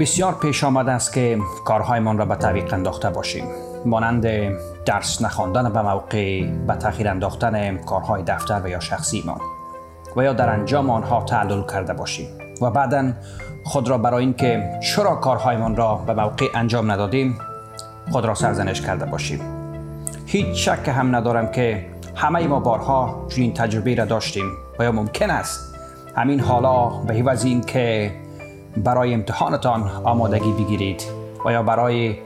بسیار پیش آمده است که کارهایمان را به تعویق انداخته باشیم. مانند درس نخواندن به موقع به تاخیر انداختن کارهای دفتر و یا شخصیمان و یا در انجام آنها تعلل کرده باشیم و بعدا خود را برای اینکه چرا کارهایمان را به موقع انجام ندادیم خود را سرزنش کرده باشیم. هیچ شک هم ندارم که همه ما بارها چنین تجربه را داشتیم و یا ممکن است همین حالا به عوض این که برای امتحانتان آمادگی بگیرید و یا برای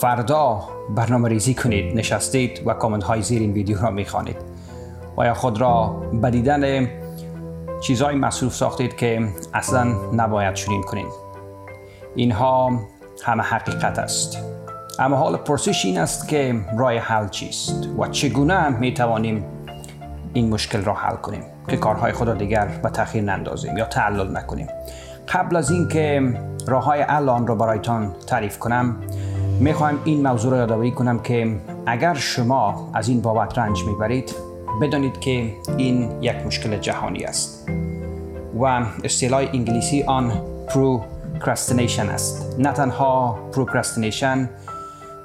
فردا برنامه ریزی کنید نشستید و کامنت های زیر این ویدیو را می‌خوانید. و یا خود را به دیدن چیزهای مصروف ساختید که اصلا نباید چنین کنید. اینها همه حقیقت است. اما حال پرسش این است که راه حل چیست و چگونه می توانیم این مشکل را حل کنیم که کارهای خود را دیگر به تاخیر نندازیم یا تعلل نکنیم. قبل از اینکه راه های حل آن را برایتان تعریف کنم می‌خواهم این موضوع را یادآوری کنم که اگر شما از این بابت رنج می‌برید بدانید که این یک مشکل جهانی است و اصطلاح انگلیسی آن procrastination است. نه تنها procrastination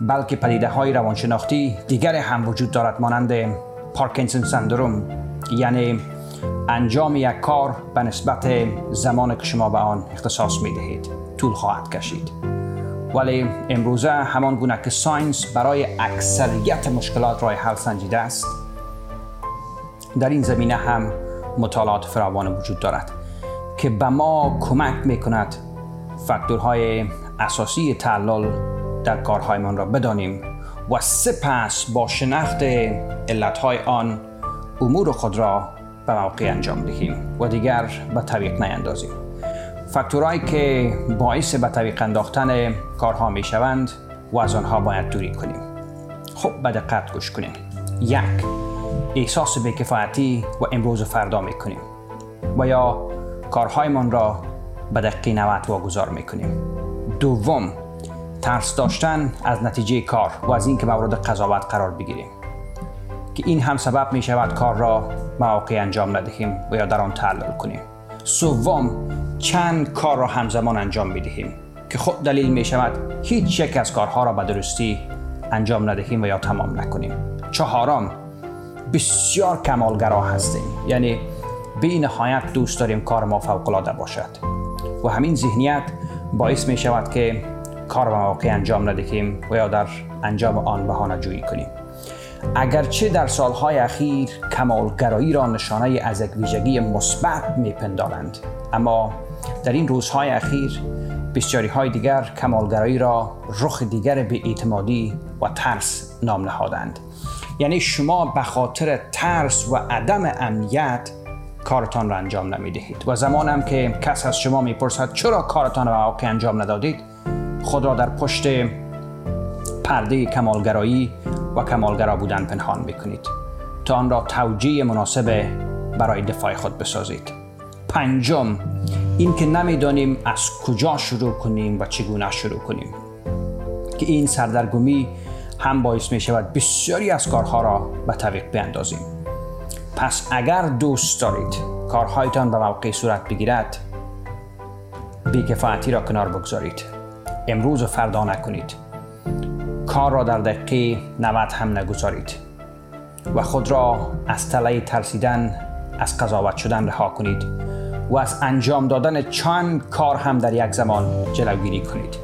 بلکه پدیده های روانشناختی دیگر هم وجود دارد مانند Parkinson syndrome یعنی انجام یک کار به نسبت زمان که شما به آن اختصاص می دهید طول خواهد کشید. ولی امروزه همان گونه که science برای اکثریت مشکلات راه حل سنجیده است در این زمینه هم مطالعات فراوان وجود دارد که به ما کمک می کند فاکتورهای اساسی تعلل در کارهایمان را بدانیم و سپس با شناخت علتهای آن امور خود را به موقع انجام دهیم و دیگر به طریق نیندازیم. فاکتورهایی که باعث به طریق انداختن کارها می شوند و از آنها باید دوری کنیم. خب به دقت گوش کنیم. یک احساس بیکفایتی و امروز و فردا می کنیم و یا کارهایمان را به دقیقه 90 واگذار می کنیم دوم ترس داشتن از نتیجه کار و از اینکه مورد قضاوت قرار بگیریم. که این هم سبب می شود کار را مواقع انجام ندهیم و یا در آن تعلل کنیم. سوم چند کار را همزمان انجام می دهیم که خود دلیل می شود هیچ یک از کارها را به درستی انجام ندهیم و یا تمام نکنیم. چهارم بسیار کمالگرا هستیم. یعنی به نهایت دوست داریم کار ما فوق العاده باشد. و همین ذهنیت باعث می شود که کار به موقع انجام ندهیم و یا در انجام آن بهانه جویی کنیم. اگرچه در سالهای اخیر کمالگرایی را نشانه از یک ویژگی مثبت میپندارند. اما در این روزهای اخیر بسیاری های دیگر کمالگرایی را رخ دیگر به اعتمادی و ترس نام نهادند. یعنی شما به خاطر ترس و عدم امنیت کارتان را انجام نمی دهید و زمانم که کس از شما می‌پرسد چرا کارتان را واقع انجام ندادید خود را در پشت پرده کمالگرایی و کمالگرا بودن پنهان می‌کنید. تا آن را توجیه مناسب برای دفاع خود بسازید. پنجم این که نمی‌دانیم از کجا شروع کنیم و چگونه شروع کنیم. که این سردرگمی هم باعث می شود بسیاری از کارها را به طریق بیندازیم پس اگر دوست دارید کارهایتان به موقع صورت بگیرد بیکفایتی را کنار بگذارید. امروز و فردا نکنید. کار را در دقیقه 90 هم نگذارید و خود را از تله ترسیدن از قضاوت شدن رها کنید و از انجام دادن چند کار هم در یک زمان جلوگیری کنید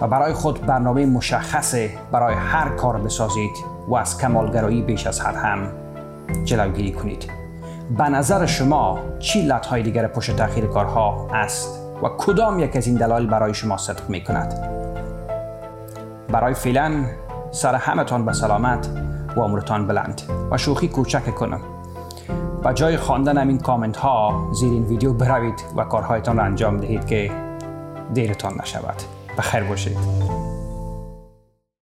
و برای خود برنامه مشخص برای هر کار بسازید و از کمالگرایی بیش از حد هم جلوگیری کنید. به نظر شما چی های دیگر پشت تاخیر کارها است و کدام یک از این دلایل برای شما صدق می کند برای فعلا سر همتان به سلامت و عمرتان بلند و شوخی کوچک کنم. با جای خواندن این کامنت ها زیر این ویدیو بروید و کارهایتان را انجام دهید که دیرتان نشود. بخیر باشید.